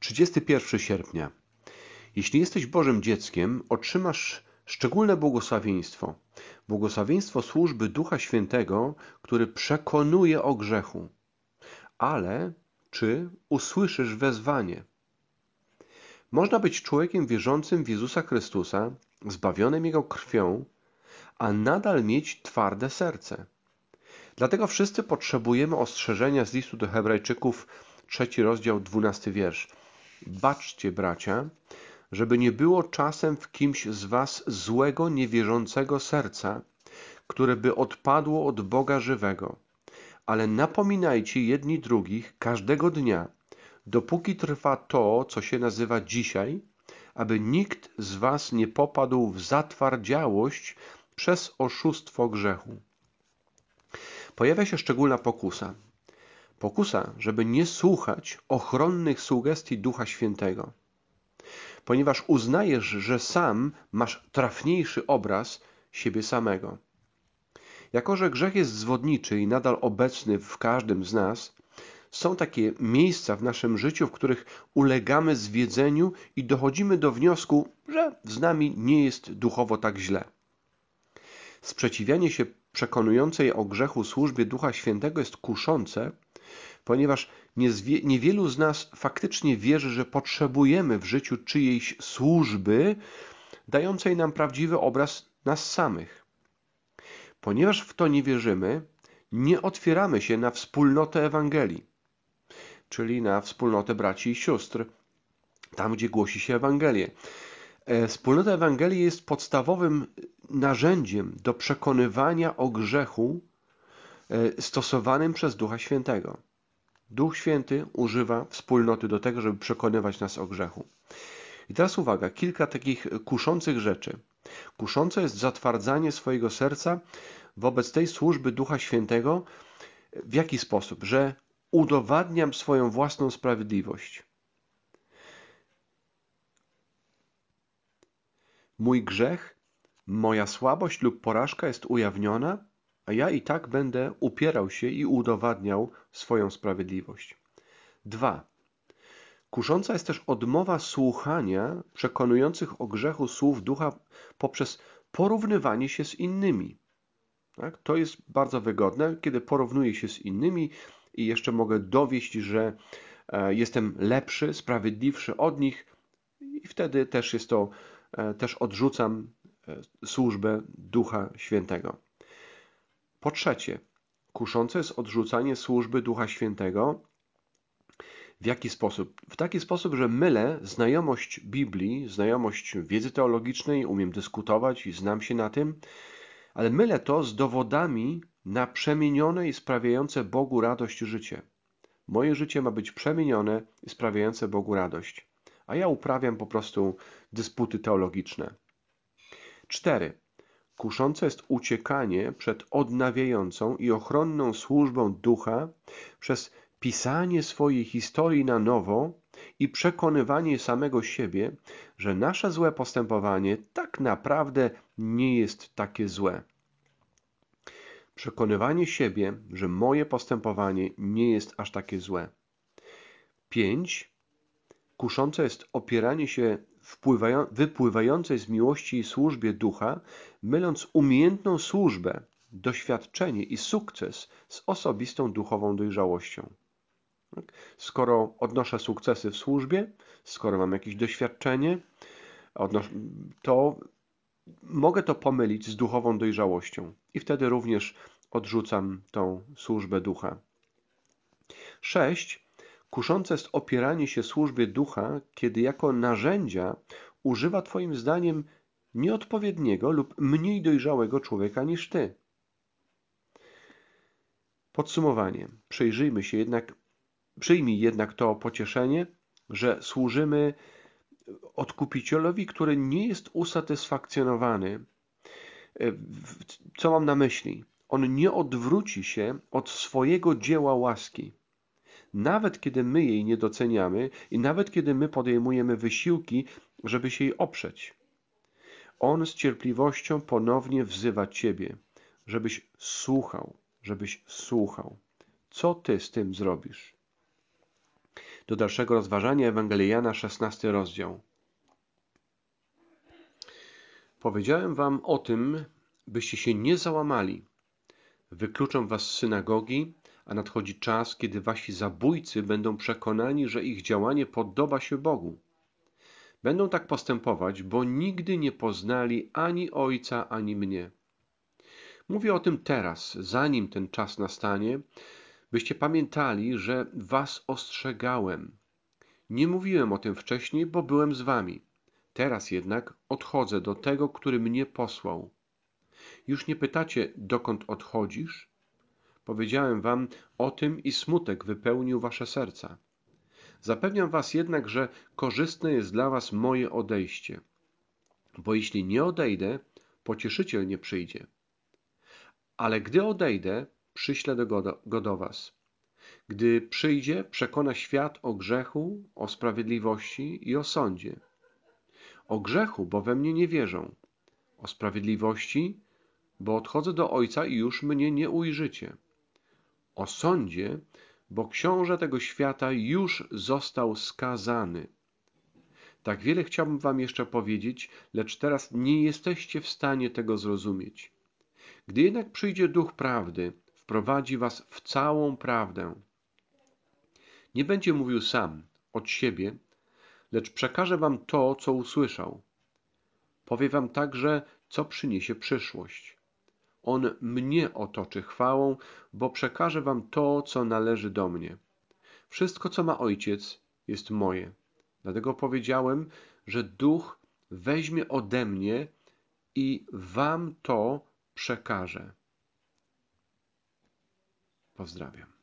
31 sierpnia. Jeśli jesteś Bożym dzieckiem, otrzymasz szczególne błogosławieństwo. Błogosławieństwo służby Ducha Świętego, który przekonuje o grzechu. Ale czy usłyszysz wezwanie? Można być człowiekiem wierzącym w Jezusa Chrystusa, zbawionym Jego krwią, a nadal mieć twarde serce. Dlatego wszyscy potrzebujemy ostrzeżenia z listu do Hebrajczyków, trzeci rozdział, dwunasty wiersz. Baczcie, bracia, żeby nie było czasem w kimś z was złego, niewierzącego serca, które by odpadło od Boga żywego. Ale napominajcie jedni drugich każdego dnia, dopóki trwa to, co się nazywa dzisiaj, aby nikt z was nie popadł w zatwardziałość przez oszustwo grzechu. Pojawia się szczególna pokusa. Pokusa, żeby nie słuchać ochronnych sugestii Ducha Świętego. Ponieważ uznajesz, że sam masz trafniejszy obraz siebie samego. Jako, że grzech jest zwodniczy i nadal obecny w każdym z nas, są takie miejsca w naszym życiu, w których ulegamy zwiedzeniu i dochodzimy do wniosku, że z nami nie jest duchowo tak źle. Sprzeciwianie się przekonującej o grzechu służbie Ducha Świętego jest kuszące, ponieważ niewielu z nas faktycznie wierzy, że potrzebujemy w życiu czyjejś służby dającej nam prawdziwy obraz nas samych. Ponieważ w to nie wierzymy, nie otwieramy się na wspólnotę Ewangelii, czyli na wspólnotę braci i sióstr, tam gdzie głosi się Ewangelię. E, wspólnota Ewangelii jest podstawowym narzędziem do przekonywania o grzechu e, stosowanym przez Ducha Świętego. Duch Święty używa wspólnoty do tego, żeby przekonywać nas o grzechu. I teraz uwaga, kilka takich kuszących rzeczy. Kuszące jest zatwardzanie swojego serca wobec tej służby Ducha Świętego w jaki sposób? Że udowadniam swoją własną sprawiedliwość. Mój grzech, moja słabość lub porażka jest ujawniona, a ja i tak będę upierał się i udowadniał swoją sprawiedliwość. 2. Kusząca jest też odmowa słuchania przekonujących o grzechu słów ducha poprzez porównywanie się z innymi. Tak? To jest bardzo wygodne, kiedy porównuję się z innymi i jeszcze mogę dowieść, że e, jestem lepszy, sprawiedliwszy od nich i wtedy też jest to, e, też odrzucam e, służbę Ducha Świętego. Po trzecie, kuszące jest odrzucanie służby Ducha Świętego. W jaki sposób? W taki sposób, że mylę znajomość Biblii, znajomość wiedzy teologicznej, umiem dyskutować i znam się na tym, ale mylę to z dowodami na przemienione i sprawiające Bogu radość życie. Moje życie ma być przemienione i sprawiające Bogu radość, a ja uprawiam po prostu dysputy teologiczne. 4. Kuszące jest uciekanie przed odnawiającą i ochronną służbą ducha przez pisanie swojej historii na nowo i przekonywanie samego siebie, że nasze złe postępowanie tak naprawdę nie jest takie złe. Przekonywanie siebie, że moje postępowanie nie jest aż takie złe. 5. Kuszące jest opieranie się wypływającej z miłości i służbie ducha, myląc umiejętną służbę, doświadczenie i sukces z osobistą duchową dojrzałością. Tak? Skoro odnoszę sukcesy w służbie, skoro mam jakieś doświadczenie, to mogę to pomylić z duchową dojrzałością i wtedy również odrzucam tą służbę ducha. 6. Kuszące jest opieranie się służbie ducha, kiedy jako narzędzia używa Twoim zdaniem nieodpowiedniego lub mniej dojrzałego człowieka niż Ty. Podsumowanie. Przejrzyjmy się jednak, przyjmij jednak to pocieszenie, że służymy odkupicielowi, który nie jest usatysfakcjonowany. Co mam na myśli? On nie odwróci się od swojego dzieła łaski. Nawet kiedy my jej nie doceniamy i nawet kiedy my podejmujemy wysiłki, żeby się jej oprzeć. On z cierpliwością ponownie wzywa Ciebie, żebyś słuchał, żebyś słuchał. Co Ty z tym zrobisz? do dalszego rozważania Ewangelii Jana, 16 rozdział. Powiedziałem wam o tym, byście się nie załamali. Wykluczą was z synagogi, a nadchodzi czas, kiedy wasi zabójcy będą przekonani, że ich działanie podoba się Bogu. Będą tak postępować, bo nigdy nie poznali ani Ojca, ani mnie. Mówię o tym teraz, zanim ten czas nastanie, byście pamiętali, że was ostrzegałem. Nie mówiłem o tym wcześniej, bo byłem z wami. Teraz jednak odchodzę do tego, który mnie posłał. Już nie pytacie, dokąd odchodzisz? Powiedziałem wam o tym i smutek wypełnił wasze serca. Zapewniam was jednak, że korzystne jest dla was moje odejście. Bo jeśli nie odejdę, pocieszyciel nie przyjdzie. Ale gdy odejdę, przyślę go, go do was. Gdy przyjdzie, przekona świat o grzechu, o sprawiedliwości i o sądzie. O grzechu, bo we mnie nie wierzą. O sprawiedliwości, bo odchodzę do Ojca i już mnie nie ujrzycie. O sądzie, bo książę tego świata już został skazany. Tak wiele chciałbym wam jeszcze powiedzieć, lecz teraz nie jesteście w stanie tego zrozumieć. Gdy jednak przyjdzie Duch Prawdy, wprowadzi was w całą prawdę. Nie będzie mówił sam, od siebie, lecz przekaże wam to, co usłyszał. Powie wam także, co przyniesie przyszłość. On mnie otoczy chwałą, bo przekaże wam to, co należy do mnie. Wszystko, co ma Ojciec, jest moje. Dlatego powiedziałem, że Duch weźmie ode mnie i wam to przekaże. Pozdrawiam.